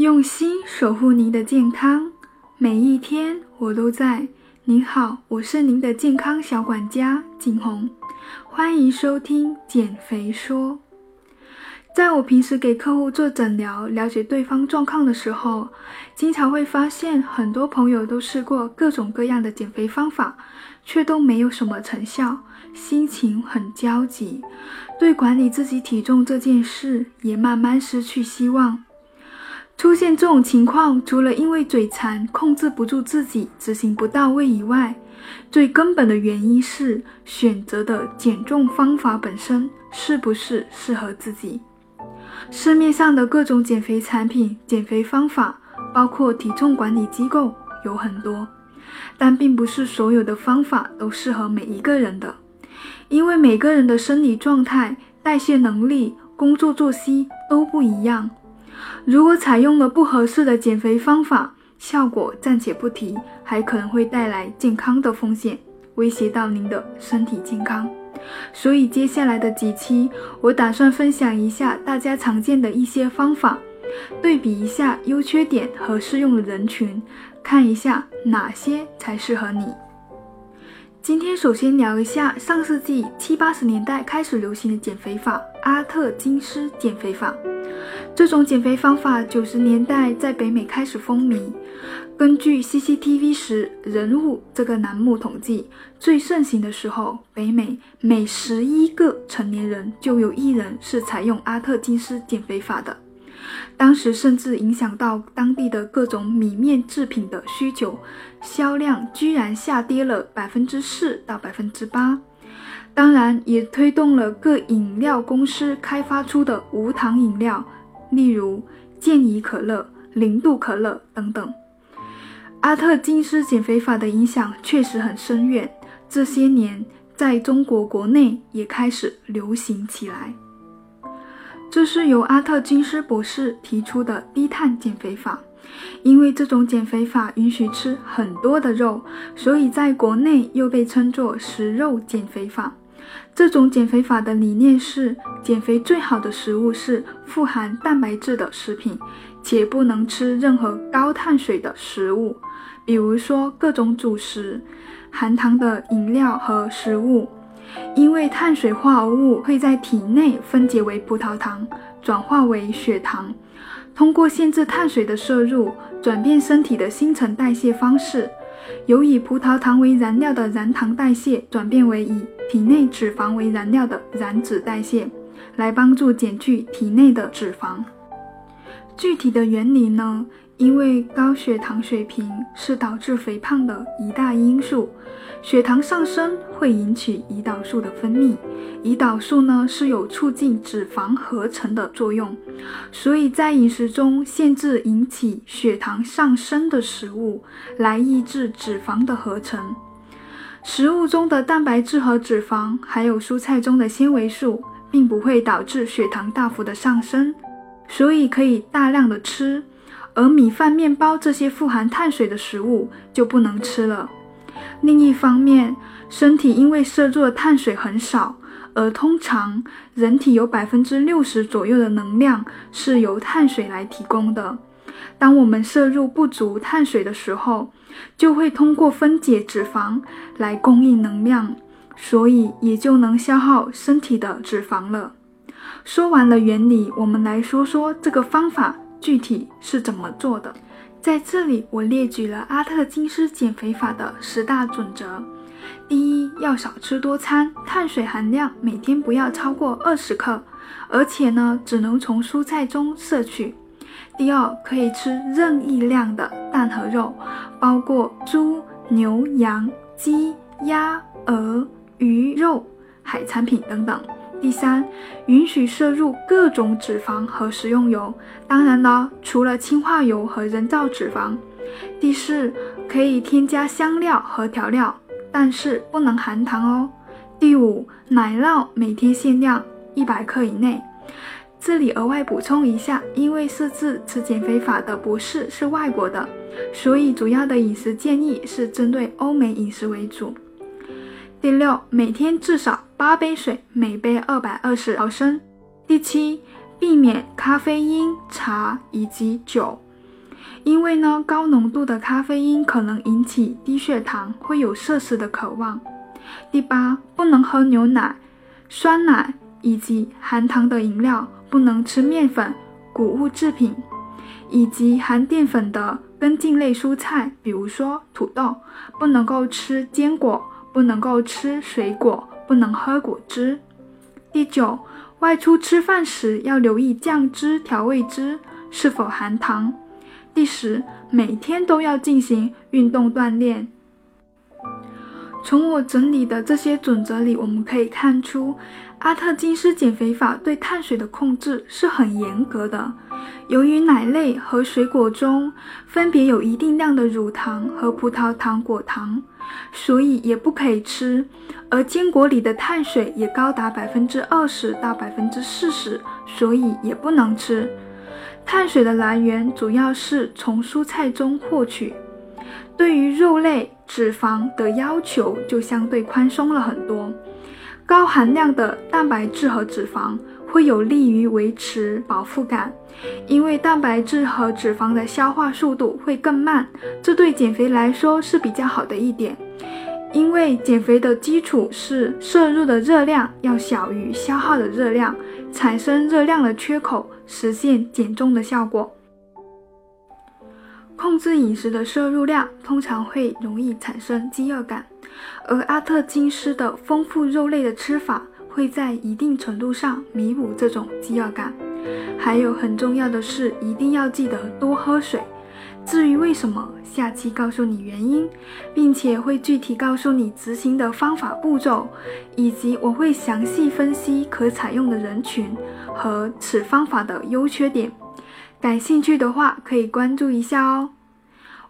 用心守护您的健康，每一天我都在。您好，我是您的健康小管家景红，欢迎收听减肥说。在我平时给客户做诊疗、了解对方状况的时候，经常会发现很多朋友都试过各种各样的减肥方法，却都没有什么成效，心情很焦急，对管理自己体重这件事也慢慢失去希望。出现这种情况，除了因为嘴馋控制不住自己、执行不到位以外，最根本的原因是选择的减重方法本身是不是适合自己。市面上的各种减肥产品、减肥方法，包括体重管理机构有很多，但并不是所有的方法都适合每一个人的，因为每个人的生理状态、代谢能力、工作作息都不一样。如果采用了不合适的减肥方法，效果暂且不提，还可能会带来健康的风险，威胁到您的身体健康。所以接下来的几期，我打算分享一下大家常见的一些方法，对比一下优缺点和适用的人群，看一下哪些才适合你。今天首先聊一下上世纪七八十年代开始流行的减肥法——阿特金斯减肥法。这种减肥方法九十年代在北美开始风靡。根据 CCTV 时人物这个栏目统计，最盛行的时候，北美每十一个成年人就有一人是采用阿特金斯减肥法的。当时甚至影响到当地的各种米面制品的需求，销量居然下跌了百分之四到百分之八。当然，也推动了各饮料公司开发出的无糖饮料，例如健怡可乐、零度可乐等等。阿特金斯减肥法的影响确实很深远，这些年在中国国内也开始流行起来。这是由阿特金斯博士提出的低碳减肥法，因为这种减肥法允许吃很多的肉，所以在国内又被称作食肉减肥法。这种减肥法的理念是，减肥最好的食物是富含蛋白质的食品，且不能吃任何高碳水的食物。比如说各种主食、含糖的饮料和食物，因为碳水化合物会在体内分解为葡萄糖，转化为血糖，通过限制碳水的摄入，转变身体的新陈代谢方式，由以葡萄糖为燃料的燃糖代谢，转变为以体内脂肪为燃料的燃脂代谢，来帮助减去体内的脂肪。具体的原理呢？因为高血糖水平是导致肥胖的一大因素，血糖上升会引起胰岛素的分泌，胰岛素呢是有促进脂肪合成的作用，所以在饮食中限制引起血糖上升的食物，来抑制脂肪的合成。食物中的蛋白质和脂肪，还有蔬菜中的纤维素，并不会导致血糖大幅的上升，所以可以大量的吃。而米饭、面包这些富含碳水的食物就不能吃了。另一方面，身体因为摄入的碳水很少，而通常人体有百分之六十左右的能量是由碳水来提供的。当我们摄入不足碳水的时候，就会通过分解脂肪来供应能量，所以也就能消耗身体的脂肪了。说完了原理，我们来说说这个方法。具体是怎么做的？在这里，我列举了阿特金斯减肥法的十大准则：第一，要少吃多餐，碳水含量每天不要超过二十克，而且呢，只能从蔬菜中摄取；第二，可以吃任意量的蛋和肉，包括猪、牛、羊、鸡、鸭、鹅、鱼肉、海产品等等。第三，允许摄入各种脂肪和食用油，当然了，除了氢化油和人造脂肪。第四，可以添加香料和调料，但是不能含糖哦。第五，奶酪每天限量一百克以内。这里额外补充一下，因为设置此减肥法的博士是外国的，所以主要的饮食建议是针对欧美饮食为主。第六，每天至少八杯水，每杯二百二十毫升。第七，避免咖啡因、茶以及酒。因为呢，高浓度的咖啡因可能引起低血糖，会有摄食的渴望。第八，不能喝牛奶、酸奶以及含糖的饮料，不能吃面粉、谷物制品以及含淀粉的根茎类蔬菜，比如说土豆，不能够吃坚果，不能够吃水果，不能喝果汁。第九，外出吃饭时要留意酱汁、调味汁是否含糖。第十，每天都要进行运动锻炼。从我整理的这些准则里，我们可以看出，阿特金斯减肥法对碳水的控制是很严格的。由于奶类和水果中分别有一定量的乳糖和葡萄糖果糖，所以也不可以吃。而坚果里的碳水也高达百分之二十到百分之四十，所以也不能吃。碳水的来源主要是从蔬菜中获取，对于肉类脂肪的要求就相对宽松了很多。高含量的蛋白质和脂肪会有利于维持饱腹感，因为蛋白质和脂肪的消化速度会更慢，这对减肥来说是比较好的一点。因为减肥的基础是摄入的热量要小于消耗的热量，产生热量的缺口，实现减重的效果。控制饮食的摄入量通常会容易产生饥饿感，而阿特金斯的丰富肉类的吃法会在一定程度上弥补这种饥饿感。还有很重要的是，一定要记得多喝水。至于为什么，下期告诉你原因，并且会具体告诉你执行的方法步骤，以及我会详细分析可采用的人群和此方法的优缺点。感兴趣的话，可以关注一下哦。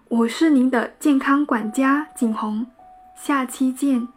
我是您的健康管家景红，下期见。